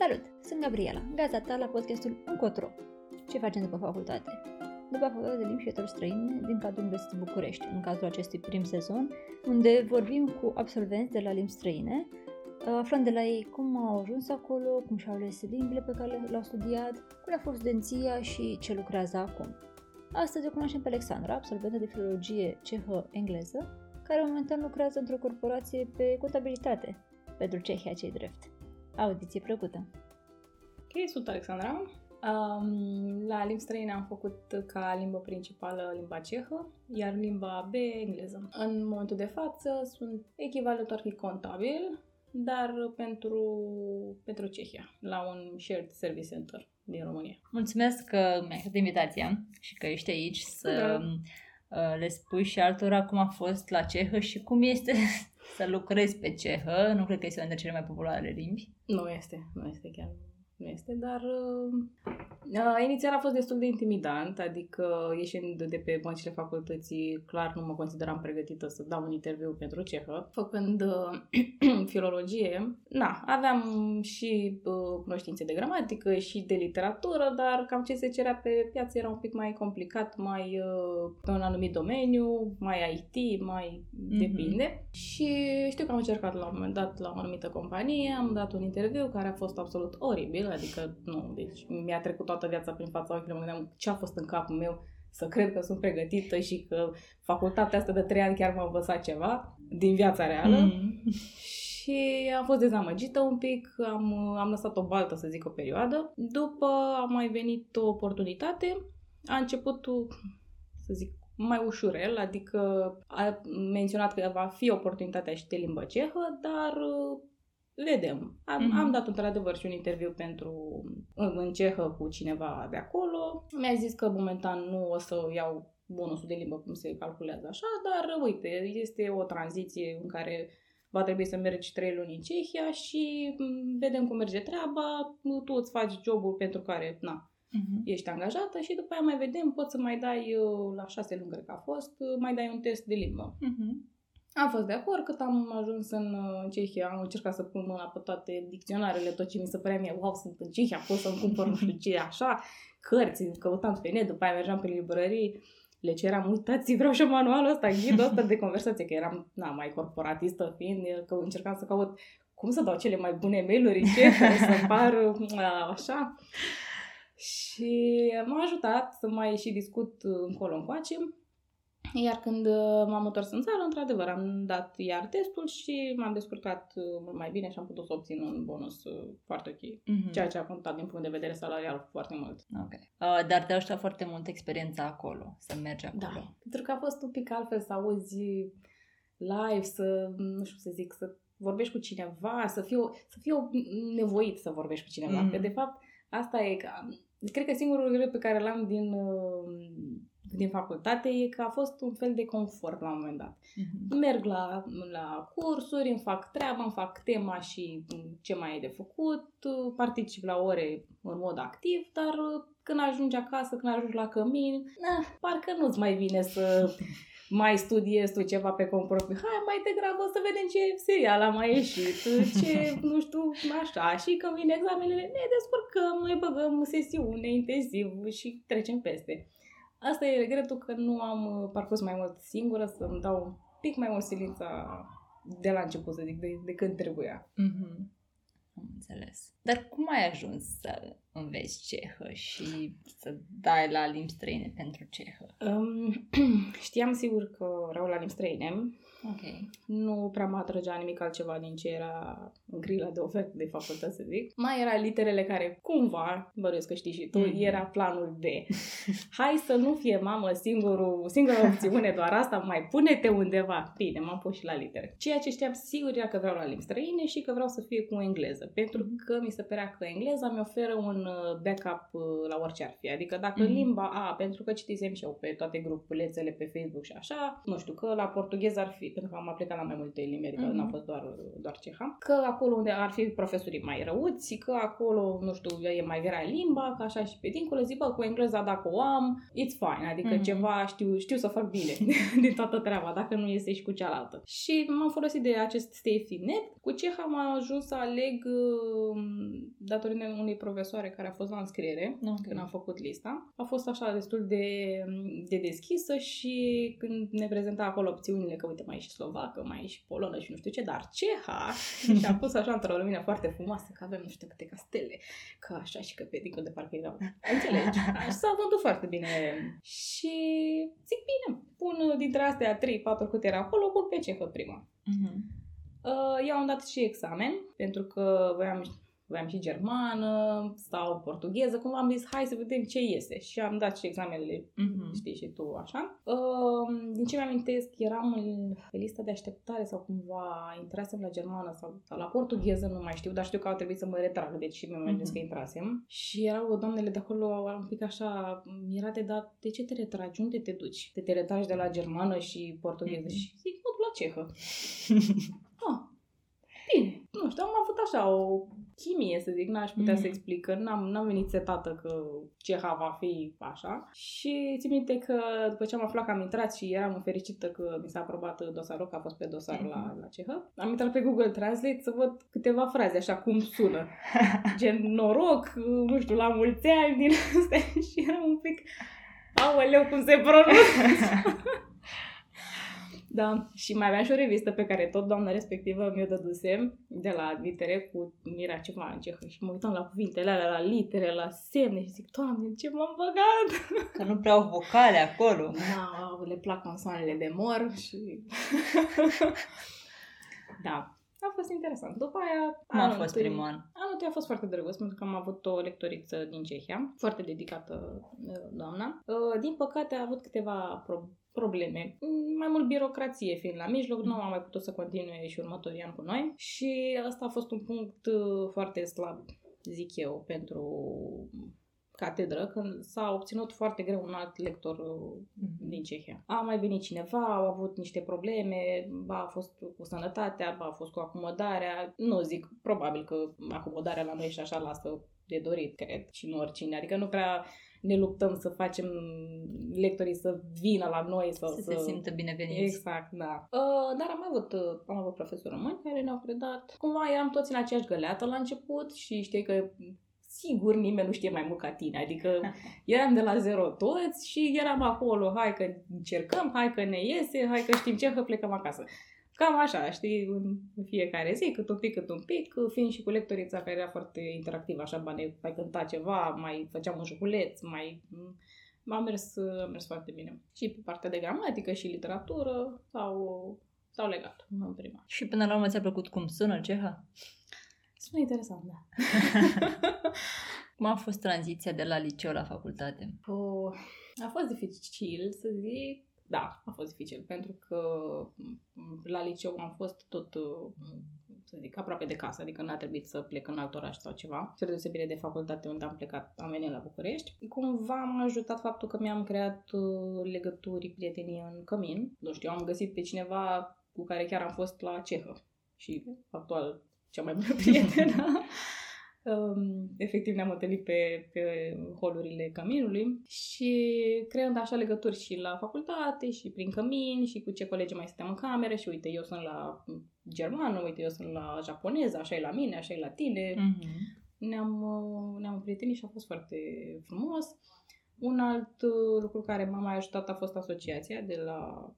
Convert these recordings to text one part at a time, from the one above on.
Salut! Sunt Gabriela, gazda ta la podcastul Încotro. Ce facem după facultate? După facultate de limbi și etări străine din cadrul Universității București, în cazul acestui prim sezon, unde vorbim cu absolvenți de la limbi străine, aflând de la ei cum au ajuns acolo, cum și-au ales limbile pe care le-au studiat, cum a fost studenția și ce lucrează acum. Astăzi o cunoaștem pe Alexandra, absolventă de filologie cehă-engleză, care momentan lucrează într-o corporație pe contabilitate, pentru Cehia cei drept. Audiție plăcută! Ok, sunt Alexandra. Um, la limbi străine am făcut ca limbă principală limba cehă, iar limba B engleză. În momentul de față sunt echivalentul ar fi contabil, dar pentru, pentru Cehia, la un shared service center din România. Mulțumesc că mi-ai făcut invitația și că ești aici să da. Uh, le spui și altora cum a fost la cehă și cum este să lucrezi pe cehă. Nu cred că este una dintre cele mai populare limbi. Nu este, nu este chiar nu este, dar uh, inițial a fost destul de intimidant, adică ieșind de pe băncile facultății, clar nu mă consideram pregătită să dau un interviu pentru cehă. Făcând uh, filologie, na, aveam și uh, cunoștințe de gramatică și de literatură, dar cam ce se cerea pe piață era un pic mai complicat, mai uh, pe un anumit domeniu, mai IT, mai mm-hmm. depinde. Și știu că am încercat la un moment dat la o anumită companie, am dat un interviu care a fost absolut oribil, adică nu, deci mi-a trecut toată viața prin fața ochilor, mă gândeam ce a fost în capul meu să cred că sunt pregătită și că facultatea asta de trei ani chiar m-a învățat ceva din viața reală. Mm. Și am fost dezamăgită un pic, am, am lăsat o baltă, să zic, o perioadă. După a mai venit o oportunitate, a început, să zic, mai ușurel, adică a menționat că va fi oportunitatea și de limbă cehă, dar vedem. Am, mm-hmm. am dat într-adevăr și un interviu pentru în cehă cu cineva de acolo. Mi-a zis că momentan nu o să iau bonusul de limbă cum se calculează așa, dar uite, este o tranziție în care va trebui să mergi trei luni în Cehia și vedem cum merge treaba, tu îți faci jobul pentru care, na, uh-huh. ești angajată și după aia mai vedem, poți să mai dai, uh, la șase luni cred că a fost, uh, mai dai un test de limbă. Uh-huh. Am fost de acord, cât am ajuns în uh, Cehia, am încercat să pun mâna pe toate dicționarele, tot ce mi se părea mie, wow, sunt în Cehia, pot să-mi cumpăr nu știu ce, așa, cărți, căutam pe net, după aia mergeam pe librării, le ceram, uitați, vreau și manualul ăsta, ghidul ăsta de conversație, că eram, na, mai corporatistă fiind, că încercam să caut cum să dau cele mai bune mail-uri ce să par așa. Și m-a ajutat să mai și discut încolo încoace. Iar când uh, m-am întors în țară, într-adevăr, am dat iar testul și m-am descurcat uh, mult mai bine și am putut să obțin un bonus uh, foarte ok. Mm-hmm. Ceea ce a contat din punct de vedere salarial foarte mult. Ok. Uh, dar te-a ajutat foarte mult experiența acolo, să mergi acolo. Da, pentru că a fost un pic altfel să auzi live, să, nu știu să zic, să vorbești cu cineva, să fiu, să fiu nevoit să vorbești cu cineva. Mm-hmm. Că, de fapt, asta e... Că, cred că singurul lucru pe care l-am din... Uh, din facultate e că a fost un fel de confort la un moment dat. Uh-huh. Merg la, la cursuri, îmi fac treaba, îmi fac tema și ce mai e de făcut, particip la ore în mod activ, dar când ajungi acasă, când ajungi la cămin, na, parcă nu-ți mai vine să mai studiezi tu ceva pe cont propriu. Hai, mai degrabă să vedem ce serial a mai ieșit, ce, nu știu, așa. Și când vine examenele, ne descurcăm, noi băgăm sesiune intensiv și trecem peste. Asta e regretul că nu am uh, parcurs mai mult singură, să-mi dau un pic mai mult silința de la început, să zic, de, de când trebuia. Mm-hmm. Am înțeles. Dar cum ai ajuns să înveți cehă și să dai la limbi străine pentru cehă? Um, știam sigur că vreau la limbi străine, Ok. Nu prea mă atrăgea nimic altceva din ce era în grila de ofertă de facultate, să zic. Mai era literele care, cumva, băruiesc că știi și tu, mm. era planul B. Hai să nu fie, mamă, singurul, singura opțiune doar asta, mai pune-te undeva. Bine, m-am pus și la litere. Ceea ce știam sigur era că vreau la limbi străine și că vreau să fie cu engleză. Pentru mm. că mi se părea că engleza mi oferă un uh, backup uh, la orice ar fi. Adică dacă Mhm. limba A, pentru că citisem și eu pe toate grupulețele pe Facebook și așa, nu știu, că la portughez ar fi, pentru că am aplicat la mai multe limbi, adică Mhm. n-a fost doar, doar ceha, că acolo unde ar fi profesorii mai răuți, că acolo, nu știu, e mai grea limba, că așa și pe dincolo, zic, bă, cu engleza dacă o am, it's fine, adică Mhm. ceva știu, știu să fac bine din toată treaba, dacă nu iese și cu cealaltă. Și m-am folosit de acest safety net. Cu ceha am ajuns să aleg uh, datorită unei profesoare care a fost la înscriere, Ok. când am făcut lista. A fost așa destul de, de deschisă și când ne prezenta acolo opțiunile, că uite, mai e și slovacă, mai e și polonă și nu știu ce, dar ceha și a pus așa într-o lumină foarte frumoasă, că avem nu știu câte castele, că așa și că pe dincolo de parcă erau. Înțelegi? Și s-a vândut foarte bine. Și zic, bine, pun dintre astea 3-4 câte era acolo, pun pe cehă prima. Mhm. Uh, eu am dat și examen, pentru că voiam, voiam și germană sau portugheză, cum am zis, hai să vedem ce iese. Și am dat și examenele, Mhm. știi și tu așa. Uh, din ce mi-amintesc, eram în, pe lista de așteptare sau cumva intrasem la germană sau, sau la portugheză, nu mai știu, dar știu că au trebuit să mă retrag, deci și mi-am Mhm. că intrasem. Și erau doamnele de acolo un pic așa mirate, dar de ce te retragi? Unde te duci? Te, te retragi de la germană și portugheză? Mhm. Și zic, mă duc la cehă. Ah, bine. Nu știu, am avut așa o chimie, să zic, n-aș putea Mhm. să explic, că n-am, n-am venit setată că ceha va fi așa. Și țin minte că după ce am aflat că am intrat și eram fericită că mi s-a aprobat dosarul, că a fost pe dosar la, Mhm. la cehă, am intrat pe Google Translate să văd câteva fraze așa cum sună. Gen noroc, nu știu, la mulți ani din astea și eram un pic aoleu cum se pronunță. Da, și mai aveam și o revistă pe care tot doamna respectivă mi-o dădusem de la admitere cu era ceva în cehă și mă uitam la cuvintele alea, la litere, la semne și zic, Doamne, ce m-am băgat? Că nu prea au vocale acolo. Da, le plac consoanele de mor și... da, a fost interesant. După aia... Cum a anul fost întâi- primul an? Anul întâi a fost foarte drăguț pentru că am avut o lectoriță din Cehia, foarte dedicată uh, doamna. Uh, Din păcate a avut câteva pro- probleme. Mm, Mai mult birocrație fiind la mijloc, nu am mai putut să continue și următorii ani cu noi și asta a fost un punct uh, foarte slab, zic eu, pentru catedră, când s-a obținut foarte greu un alt lector uh, din Cehia. A mai venit cineva, au avut niște probleme, ba a fost cu sănătatea, ba a fost cu acomodarea. Nu zic, probabil că acomodarea la noi și așa lasă de dorit, cred, și nu oricine. Adică nu prea ne luptăm să facem lectorii să vină la noi sau Să să... se simtă bineveniți. Exact, da. Uh, dar am avut, uh, am avut profesori români care ne-au predat. Cumva eram toți în aceeași găleată la început și știi că sigur nimeni nu știe mai mult ca tine. Adică eram de la zero toți și eram acolo, hai că încercăm, hai că ne iese, hai că știm ce, că plecăm acasă. Cam așa, știi, în în fiecare zi, cât un pic, cât un pic, fiind și cu lectorița care era foarte interactivă, așa, ba ne mai cânta ceva, mai făceam un joculeț, mai... A mers, a mers foarte bine. Și pe partea de gramatică și literatură s-au, s-au legat în prima. Și până la urmă ți-a plăcut cum sună ceha? Sună interesant, da. Cum a fost tranziția de la liceu la facultate? Oh, a fost dificil să zic. Da, a fost dificil pentru că m, la liceu am fost tot, uh, să zic, aproape de casă, adică n-a trebuit să plec în alt oraș sau ceva. Spre deosebire de facultate unde am plecat, am venit la București. Cumva m-a ajutat faptul că mi-am creat uh, legături, prietenii în cămin. Nu știu, am găsit pe cineva cu care chiar am fost la cehă și actual cea mai bună prietenă. Um, efectiv ne-am întâlnit pe, pe holurile căminului și creând așa legături și la facultate și prin cămin și cu ce colegi mai stăteam în cameră și uite, eu sunt la germană, uite, eu sunt la japoneză, așa e la mine, așa e la tine. Mm-hmm. Ne-am, uh, ne-am prietenit și a fost foarte frumos. Un alt uh, lucru care m-a mai ajutat a fost asociația de la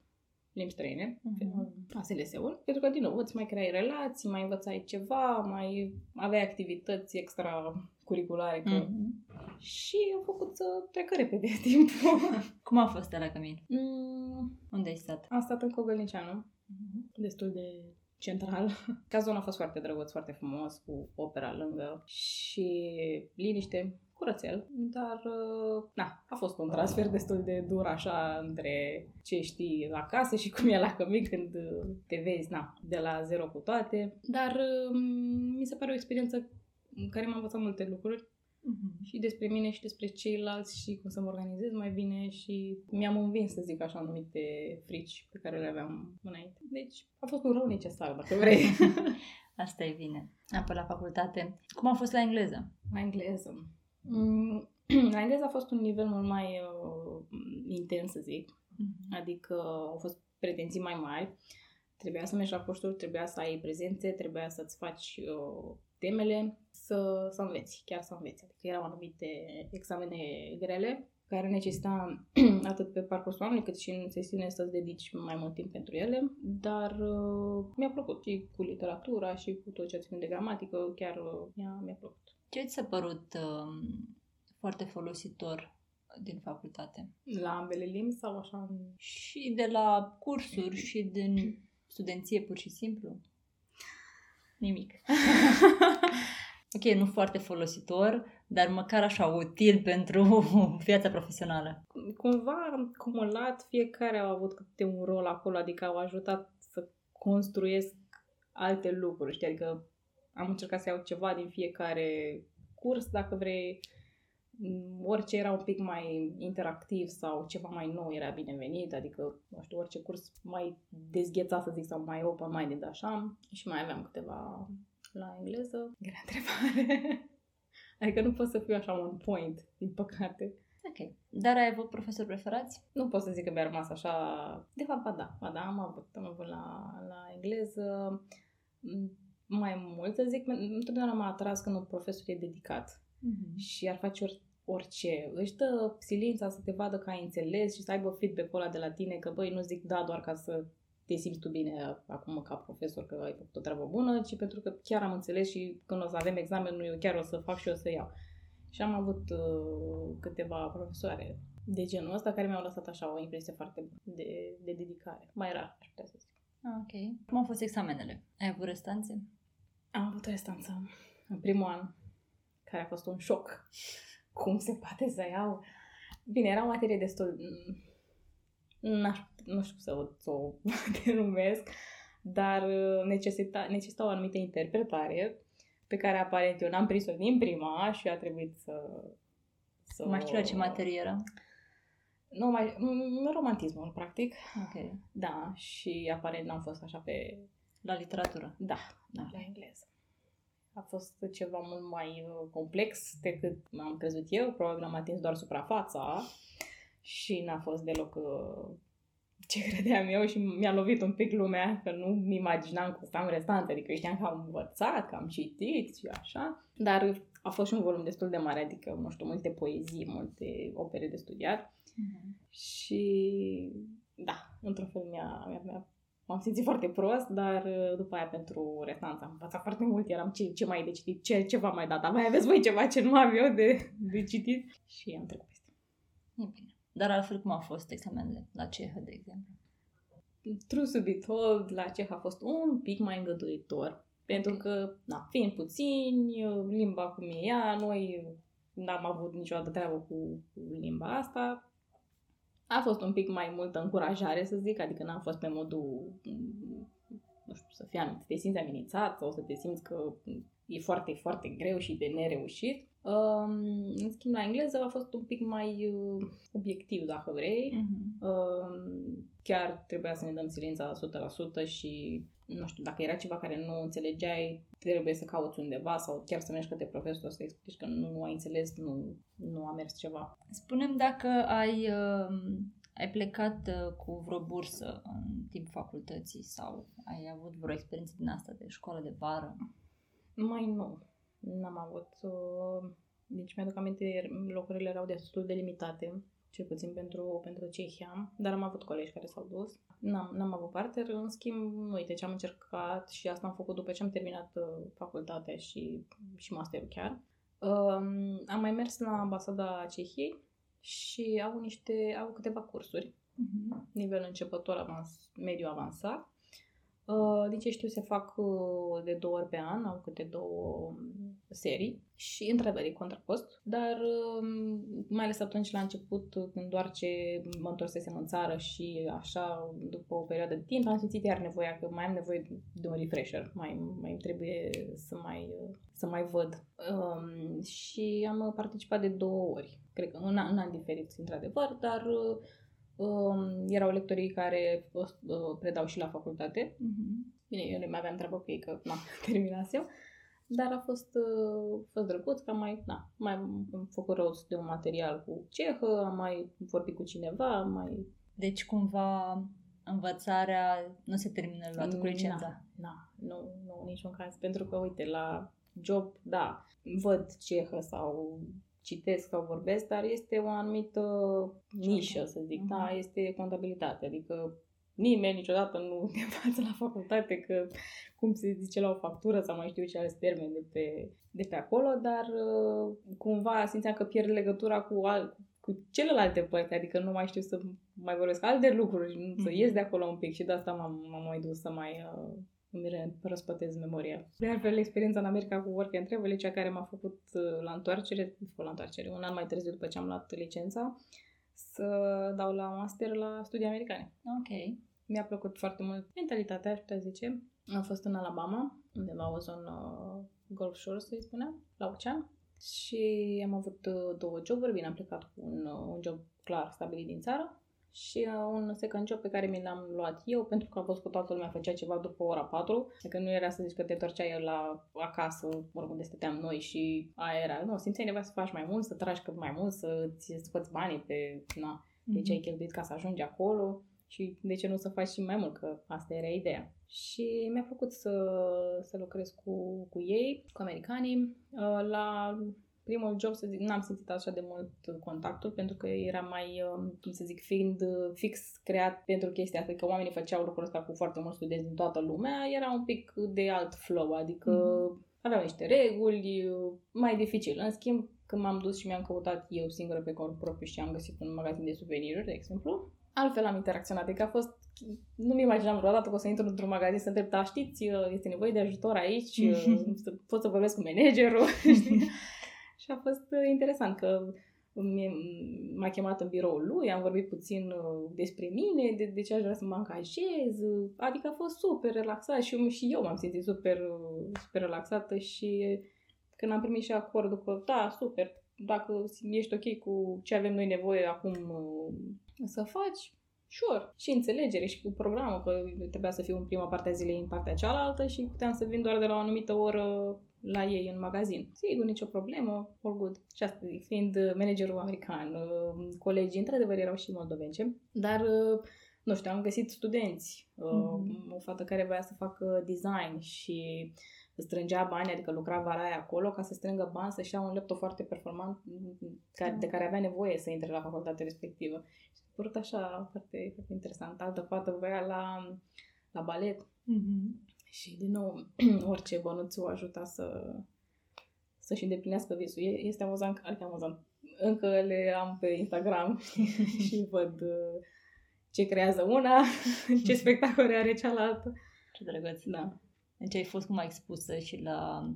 limbi străine, Mhm. ASLS-ul, pentru că, din nou, îți mai creai relații, mai învățai ceva, mai aveai activități extracurriculare. Că... Mm-hmm. Și am făcut să trecă repede timpul. Cum a fost la Cămin? Mm, Unde ai stat? am stat în Cogălnicianu, Mm-hmm. destul de central. Cazul a fost foarte drăguț, foarte frumos, cu opera lângă și liniște, curățel, dar uh, na, a fost un transfer destul de dur așa între ce știi la casă și cum e la cămin când uh, te vezi, na, de la zero cu toate. Dar uh, mi se pare o experiență în care m-am învățat multe lucruri Mhm. și despre mine și despre ceilalți și cum să mă organizez mai bine și mi-am învins, să zic așa, anumite frici pe care le aveam înainte. Deci a fost un rău necesar, dacă vrei. Asta e bine. Apoi la facultate. Cum a fost la engleză? la engleză. Mm, La engleză a fost un nivel mult mai uh, intens, să zic. Adică au fost pretenții mai mari. Trebuia să mergi la cursuri, trebuia să ai prezențe, trebuia să-ți faci uh, temele, să, să înveți, chiar să înveți. Adică erau anumite examene grele care necesita atât pe parcursul anului cât și în sesiune să-ți dedici mai mult timp pentru ele, dar uh, mi-a plăcut și cu literatura și cu tot ce ține de gramatică, chiar uh, mi-a, mi-a plăcut. Ce ți s-a părut um, foarte folositor din facultate? La ambele limbi sau așa? Și de la cursuri și din studenție pur și simplu? Nimic. ok, nu foarte folositor, dar măcar așa util pentru viața profesională. Cumva am cumulat, fiecare au avut câte un rol acolo, adică au ajutat să construiesc alte lucruri, știi? Adică am încercat să iau ceva din fiecare curs, dacă vrei, m, orice era un pic mai interactiv sau ceva mai nou era binevenit, adică, nu știu, orice curs mai dezghețat, să zic, sau mai open-minded, așa. Și mai aveam câteva la engleză. Grea întrebare. adică nu pot să fiu așa un point, din păcate. Ok. Dar ai avut profesori preferați? Nu pot să zic că mi-a rămas așa... De fapt, ba da, ba da, am avut, am avut la, la engleză m, mai mult, să zic, întotdeauna m-a atras când un profesor e dedicat Mm-hmm. și ar face or, orice. Își dă silința să te vadă că ai înțeles și să aibă feedback-ul ăla de la tine, că băi, nu zic da doar ca să te simți tu bine acum ca profesor că ai făcut o treabă bună, ci pentru că chiar am înțeles și când o să avem examenul, eu chiar o să fac și eu să iau. Și am avut uh, câteva profesoare de genul ăsta care mi-au lăsat așa o impresie foarte bună de, de dedicare. Mai rar, aș putea să zic. Ah, ok. Cum au fost examenele? Ai avut restanțe? Am avut o restanță în primul an, care a fost un șoc. Cum se poate să iau? Bine, era o materie destul... N-aș, nu știu să o, să o denumesc, dar uh, necesita, necesita o anumită interpretare pe care aparent eu n-am prins-o din prima și a trebuit să... să Mai știu la ce materie era? Nu, mai... m- Romantismul, practic. Ok. Da, și aparent n-am fost așa pe... La literatură. Da, da, la engleză. A fost ceva mult mai uh, complex decât am crezut eu. Probabil am atins doar suprafața și n-a fost deloc uh, ce credeam eu și mi-a lovit un pic lumea, că nu-mi imaginam că am restant, adică știam că am învățat, că am citit și așa, dar a fost și un volum destul de mare, adică, nu știu, multe poezii, multe opere de studiat Mm-hmm. și da, într-un fel mi-a, mi-a, mi-a m-am simțit foarte prost, dar uh, după aia pentru restanță am învățat foarte mult, eram ce, ce mai e de citit, ce, ce v-am mai dat, dar mai aveți voi ceva ce nu am eu de, de citit și am trecut peste. E bine. Dar altfel cum au fost examenele la cehă, de exemplu? True to be told, la ceh a fost un pic mai îngăduitor, pentru că, na, fiind puțini, uh, limba cum e ea, noi n-am avut niciodată treabă cu, cu limba asta, a fost un pic mai multă încurajare, să zic, adică n-am fost pe modul, mm, nu știu, să fii, am- să te simți amenințat sau să te simți că e foarte, foarte greu și de nereușit. Um, în schimb, la engleză a fost un pic mai uh, obiectiv, dacă vrei. Mm-hmm. Um, chiar trebuia să ne dăm silința 100% și nu știu, dacă era ceva care nu înțelegeai, trebuie să cauți undeva sau chiar să mergi către profesor să explici că nu ai înțeles, nu, nu a mers ceva. Spunem dacă ai, uh, ai plecat uh, cu vreo bursă în timp facultății sau ai avut vreo experiență din asta de școală de vară. Mai nu. N-am avut. Uh, deci mi-aduc aminte, locurile erau destul de limitate, cel puțin pentru, pentru Cehia, dar am avut colegi care s-au dus. N-am, n-am avut parte, în schimb, uite ce am încercat și asta am făcut după ce am terminat uh, facultatea și, și masterul chiar. Um, am mai mers la ambasada Cehiei și au niște, au câteva cursuri Mm-hmm. nivel începător, avans, mediu avansat. Uh, din ce știu, se fac uh, de două ori pe an, au câte două serii și, într-adevăr, e contrapost, dar um, mai ales atunci, la început, când doar ce mă întorsesem în țară și așa, după o perioadă de timp, am simțit iar nevoia că mai am nevoie de un refresher, mai, mai trebuie să mai, să mai văd. Um, și am participat de două ori, cred că în, în ani diferiți, într-adevăr, dar um, erau lectorii care uh, predau și la facultate. Mm-hmm. Bine, eu nu mai aveam treabă cu ei, că nu terminasem. Dar a fost, uh, fost drăguț că am mai, na, mai am făcut rost de un material cu cehă, am mai vorbit cu cineva, am mai... Deci cumva învățarea nu se termină la cu licența. Na, nu, nu, niciun caz. Pentru că, uite, la job, da, văd cehă sau citesc sau vorbesc, dar este o anumită nișă, să zic. Uh-huh. Da, este contabilitate. Adică nimeni niciodată nu te învață la facultate că cum se zice la o factură sau mai știu ce alți termeni de pe, de pe acolo, dar uh, cumva simțeam că pierd legătura cu, al, cu celelalte părți, adică nu mai știu să mai vorbesc alte lucruri, mm-hmm. să mhm. ies de acolo un pic și de asta m-am, m-am mai dus să mai uh, îmi răspătez memoria. De altfel, experiența în America cu Work and Travel e cea care m-a făcut uh, la întoarcere, la întoarcere, un an mai târziu după ce am luat licența, să dau la master la studii americane. Ok. Mi-a plăcut foarte mult mentalitatea, aș putea zice. Am fost în Alabama, undeva o zonă Gulf Shore, să-i spunem, la ocean. Și am avut uh, două joburi, bine, am plecat cu un, uh, un job clar stabilit din țară și uh, un second job pe care mi l-am luat eu pentru că am văzut că toată lumea făcea ceva după ora 4. Adică nu era să zici că te torceai la acasă, unde stăteam noi și aia era. Nu, simțeai nevoia să faci mai mult, să tragi cât mai mult, să-ți scoți banii pe, na, de ce ai mhm. cheltuit ca să ajungi acolo și de ce nu să faci și mai mult, că asta era ideea. Și mi-a plăcut să, să lucrez cu, cu ei, cu americanii. Uh, la primul job, să zic, n-am simțit așa de mult contactul, pentru că era mai, uh, cum să zic, fiind uh, fix creat pentru chestia asta, că oamenii făceau lucrul ăsta cu foarte mulți studenți din toată lumea, era un pic de alt flow, adică mm-hmm. aveau niște reguli, mai dificil. În schimb, când m-am dus și mi-am căutat eu singură pe cont propriu și am găsit un magazin de suveniruri, de exemplu, altfel am interacționat. Adică a fost, nu-mi imaginam vreodată că o să intru într-un magazin să întreb, da, știți, este nevoie de ajutor aici, să pot să vorbesc cu managerul, și a fost uh, interesant că m-a chemat în biroul lui, am vorbit puțin uh, despre mine, de, de ce aș vrea să mă angajez, adică a fost super relaxat și, și eu m-am simțit super, uh, super relaxată și când am primit și acordul că da, super, dacă ești ok cu ce avem noi nevoie acum să faci, sure. Și înțelegere și cu programul, că trebuia să fiu în prima parte a zilei în partea cealaltă și puteam să vin doar de la o anumită oră la ei în magazin. Sigur, nicio problemă, all good. Și asta zic, fiind managerul american, uh, colegii, într-adevăr, erau și moldovence, dar uh, nu știu, am găsit studenți, mm-hmm. o fată care voia să facă design și strângea bani, adică lucra vara aia acolo ca să strângă bani, să-și ia un laptop foarte performant de care avea nevoie să intre la facultatea respectivă. Și a părut așa foarte, foarte interesant. Altă fată voia la, la balet mm-hmm. Și, din nou, orice bănuț o ajuta să, să-și îndeplinească visul. Este amuzant, adică amuzant. Încă le am pe Instagram și văd uh, ce creează una, ce spectacole are cealaltă. Ce drăguț. Da. Deci ai fost cum expusă și la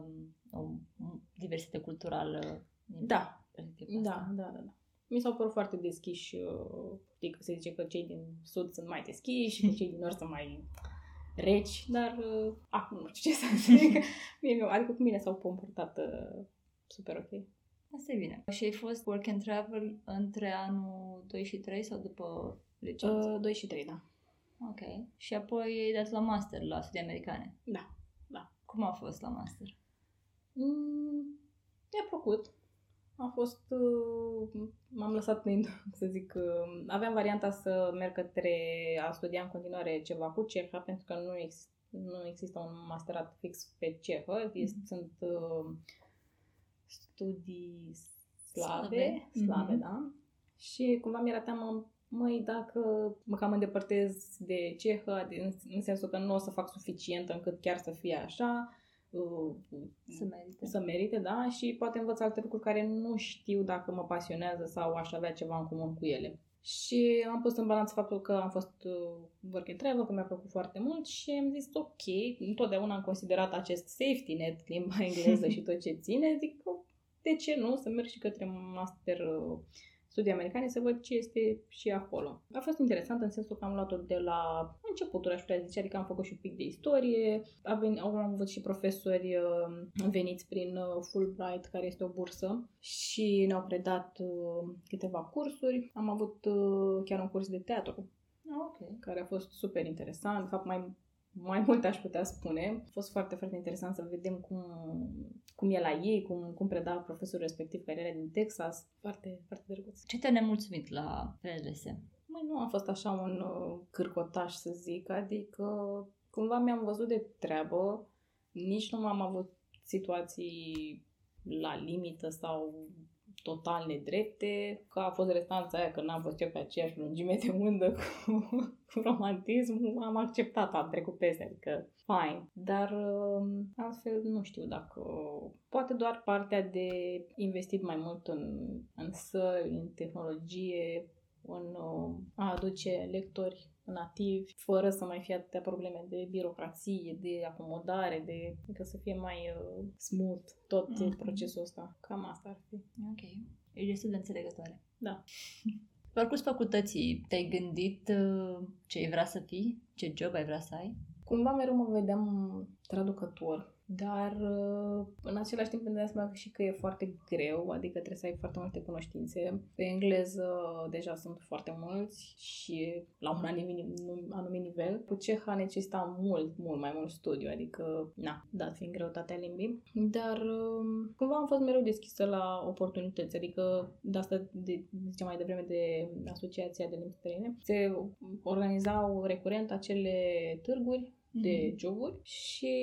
um, o diversitate culturală. Da. Da, da, da, da. Mi s-au părut foarte deschiși. Uh, adică se zice că cei din sud sunt mai deschiși și că cei din nord sunt mai reci, dar uh, acum nu știu ce să zic. adică cu mine s-au comportat uh, super ok. Asta e bine. Și ai fost work and travel între anul 2 și 3 sau după licență? Uh, 2 și 3, da. Ok. Și apoi ai dat la master la studii americane. Da, da. Cum a fost la master? Mm, mi-a plăcut. A fost... Uh, m-am lăsat prin, să zic... Uh, aveam varianta să merg către a studia în continuare ceva cu ceha, pentru că nu, ex, nu există un masterat fix pe cehă. Mm-hmm. Sunt uh, studii slave, slave, slave mm-hmm. da? Și cumva mi-era teamă măi, dacă mă cam îndepărtez de cehă, de, în, în sensul că nu o să fac suficient încât chiar să fie așa, uh, să merite. Să merite, da, și poate învăț alte lucruri care nu știu dacă mă pasionează sau aș avea ceva în comun cu ele. Și am pus în balanță faptul că am fost uh, work and travel, că mi-a plăcut foarte mult și am zis ok, întotdeauna am considerat acest safety net, limba engleză și tot ce ține, zic de ce nu să merg și către master uh, studii americane să văd ce este și acolo. A fost interesant în sensul că am luat-o de la începuturi, aș putea zice, adică am făcut și un pic de istorie, am, venit, am avut și profesori uh, veniți prin uh, Fulbright, care este o bursă, și ne-au predat uh, câteva cursuri. Am avut chiar un curs de teatru ah, Okay. care a fost super interesant. De fapt, mai mai mult aș putea spune. A fost foarte, foarte interesant să vedem cum, cum e la ei, cum, cum preda profesorul respectiv care era din Texas. Foarte, foarte drăguț. Ce te-a nemulțumit la PLS? Mai nu a fost așa un uh, cârcotaș, să zic, adică cumva mi-am văzut de treabă, nici nu m-am avut situații la limită sau total nedrepte, că a fost restanța aia că n-am fost eu pe aceeași lungime de undă cu, cu romantism, am acceptat, am trecut peste, adică fine. Dar um, altfel nu știu dacă... Poate doar partea de investit mai mult în, în săli, în tehnologie, în uh, a aduce lectori nativi, fără să mai fie atâtea probleme de birocrație, de acomodare, de adică să fie mai uh, smooth tot mm-hmm. procesul ăsta. Cam asta ar fi. Ok. E destul de înțelegătoare. Da. Parcurs facultății, te-ai gândit uh, ce ai vrea să fii? Ce job ai vrea să ai? Cumva mereu mă vedeam traducător dar uh, în același timp îmi dau seama și că e foarte greu, adică trebuie să ai foarte multe cunoștințe. Pe engleză deja sunt foarte mulți și la un anumit nivel. Cu ceha necesita mult, mult mai mult studiu, adică, na, dat fiind greutatea limbii. Dar um, cumva am fost mereu deschisă la oportunități, adică de asta de, ziceam mai devreme de Asociația de Limbi Străine. Se organizau recurent acele târguri de mhm. joburi și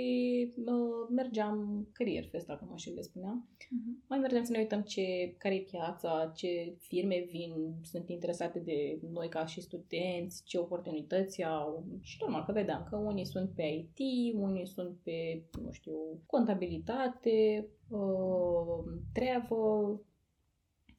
uh, mergeam career fest, acum și le spuneam. Uh-huh. Mai mergeam să ne uităm ce, care e piața, ce firme vin, sunt interesate de noi ca și studenți, ce oportunități au. Și normal că vedeam că unii sunt pe IT, unii sunt pe, nu știu, contabilitate, uh, travel,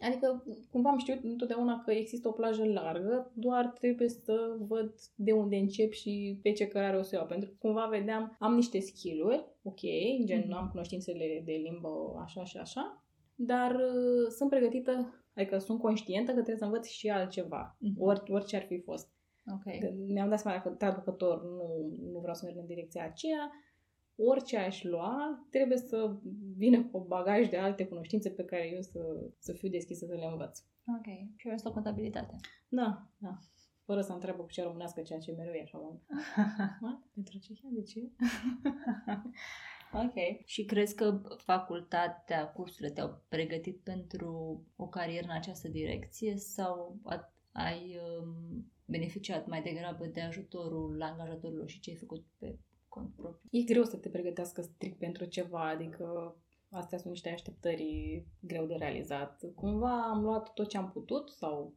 Adică, cumva am știut întotdeauna că există o plajă largă, doar trebuie să văd de unde încep și pe ce cărare o să iau. Pentru că cumva vedeam, am niște skill-uri, ok, gen mm-hmm. am cunoștințele de limbă așa și așa, dar uh, sunt pregătită, adică sunt conștientă că trebuie să învăț și altceva, mm-hmm. Or, orice ar fi fost. Okay. Mi-am dat seama că traducător nu, nu vreau să merg în direcția aceea, orice aș lua, trebuie să vină cu bagaj de alte cunoștințe pe care eu să, să fiu deschisă să le învăț. Ok. Și eu o contabilitate. Da, da. Fără să întreabă cu ce românească, ceea ce mereu e așa. Pentru ce? De ce? ok. Și crezi că facultatea, cursurile te-au pregătit pentru o carieră în această direcție sau ai um, beneficiat mai degrabă de ajutorul angajatorilor și ce ai făcut pe cont propriu. E greu să te pregătească strict pentru ceva, adică astea sunt niște așteptări greu de realizat. Cumva am luat tot ce am putut sau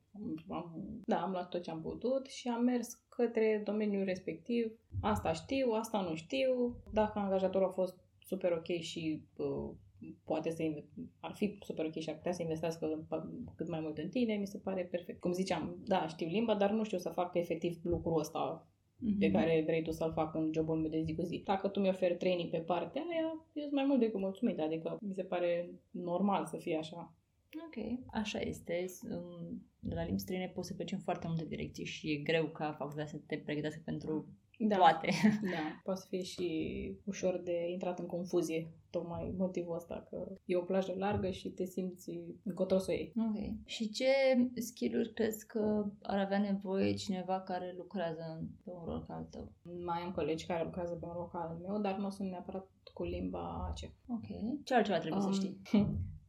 am, da, am luat tot ce am putut și am mers către domeniul respectiv. Asta știu, asta nu știu. Dacă angajatorul a fost super ok și uh, poate să ar fi super ok și ar putea să investească cât mai mult în tine, mi se pare perfect. Cum ziceam, da, știu limba, dar nu știu să fac efectiv lucrul ăsta mm-hmm. pe care vrei tu să-l fac în jobul meu de zi cu zi. Dacă tu mi-oferi training pe partea aia, eu sunt mai mult decât mulțumit, adică mi se pare normal să fie așa. Ok, așa este. De la limbi străine poți să pleci în foarte multe direcții și e greu ca facultatea să te pregătească pentru da. toate. Da, poate să fie și ușor de intrat în confuzie, tocmai motivul ăsta, că e o plajă largă și te simți încotro să iei. Ok. Și ce skill-uri crezi că ar avea nevoie cineva care lucrează pe un rol ca al tău? Mai am colegi care lucrează pe un rol ca al meu, dar nu sunt neapărat cu limba ce. Ok. Ce altceva trebuie um, să știi?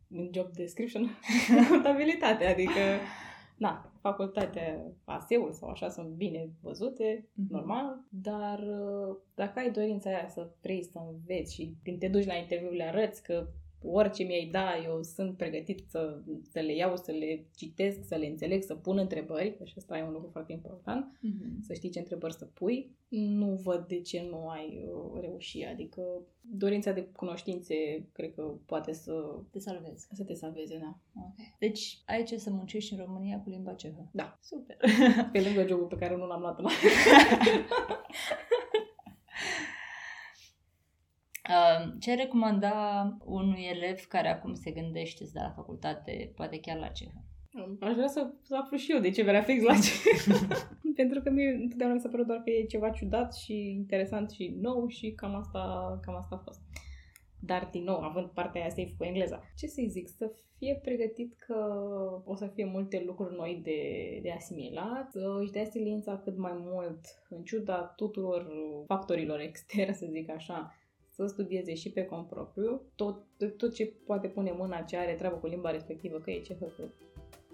În job description, contabilitate, adică na, facultatea ASEUL sau așa sunt bine văzute, mm-hmm. normal, dar uh, dacă ai dorința aia să vrei să înveți și când te duci la interviu le arăți că orice mi-ai da, eu sunt pregătit să, să le iau, să le citesc, să le înțeleg, să pun întrebări, că și asta e un lucru foarte important, Mhm. să știi ce întrebări să pui. Nu văd de ce nu ai uh, reușit, adică dorința de cunoștințe cred că poate să, Te salvezi. să te salveze, da. Ok. Deci ai ce să muncești în România cu limba cehă. Da. Super. Pe lângă jobul pe care nu l-am luat în Uh, Ce ai recomanda unui elev care acum se gândește să dea la facultate, poate chiar la cehă? Aș vrea să, să aflu și eu de ce vrea fix la ce. Pentru că mie întotdeauna mi s-a părut doar că e ceva ciudat și interesant și nou și cam asta, cam asta a fost. Dar, din nou, având partea aia safe cu engleza. Ce să-i zic? Să fie pregătit că o să fie multe lucruri noi de, de asimilat, să își dea silința cât mai mult, în ciuda tuturor factorilor externi, să zic așa, să studieze și pe cont propriu, tot, tot ce poate pune mâna ce are treabă cu limba respectivă, că e cehă, că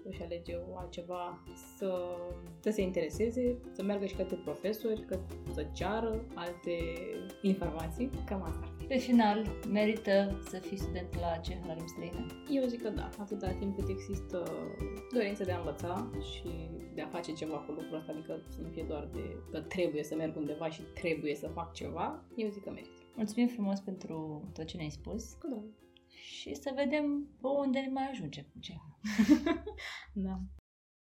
își alege o altceva, să, să se intereseze, să meargă și către profesori, că, să ceară alte informații. Cam asta ar fi. Pe final, merită să fii student la cehă, la limbi străine? Eu zic că da, atâta timp cât există dorința de a învăța și de a face ceva cu lucrul ăsta, adică să nu fie doar de că trebuie să merg undeva și trebuie să fac ceva, eu zic că merită. Mulțumim frumos pentru tot ce ne-ai spus Cu drag. și să vedem pe unde ne mai ajunge cu cehă. Da.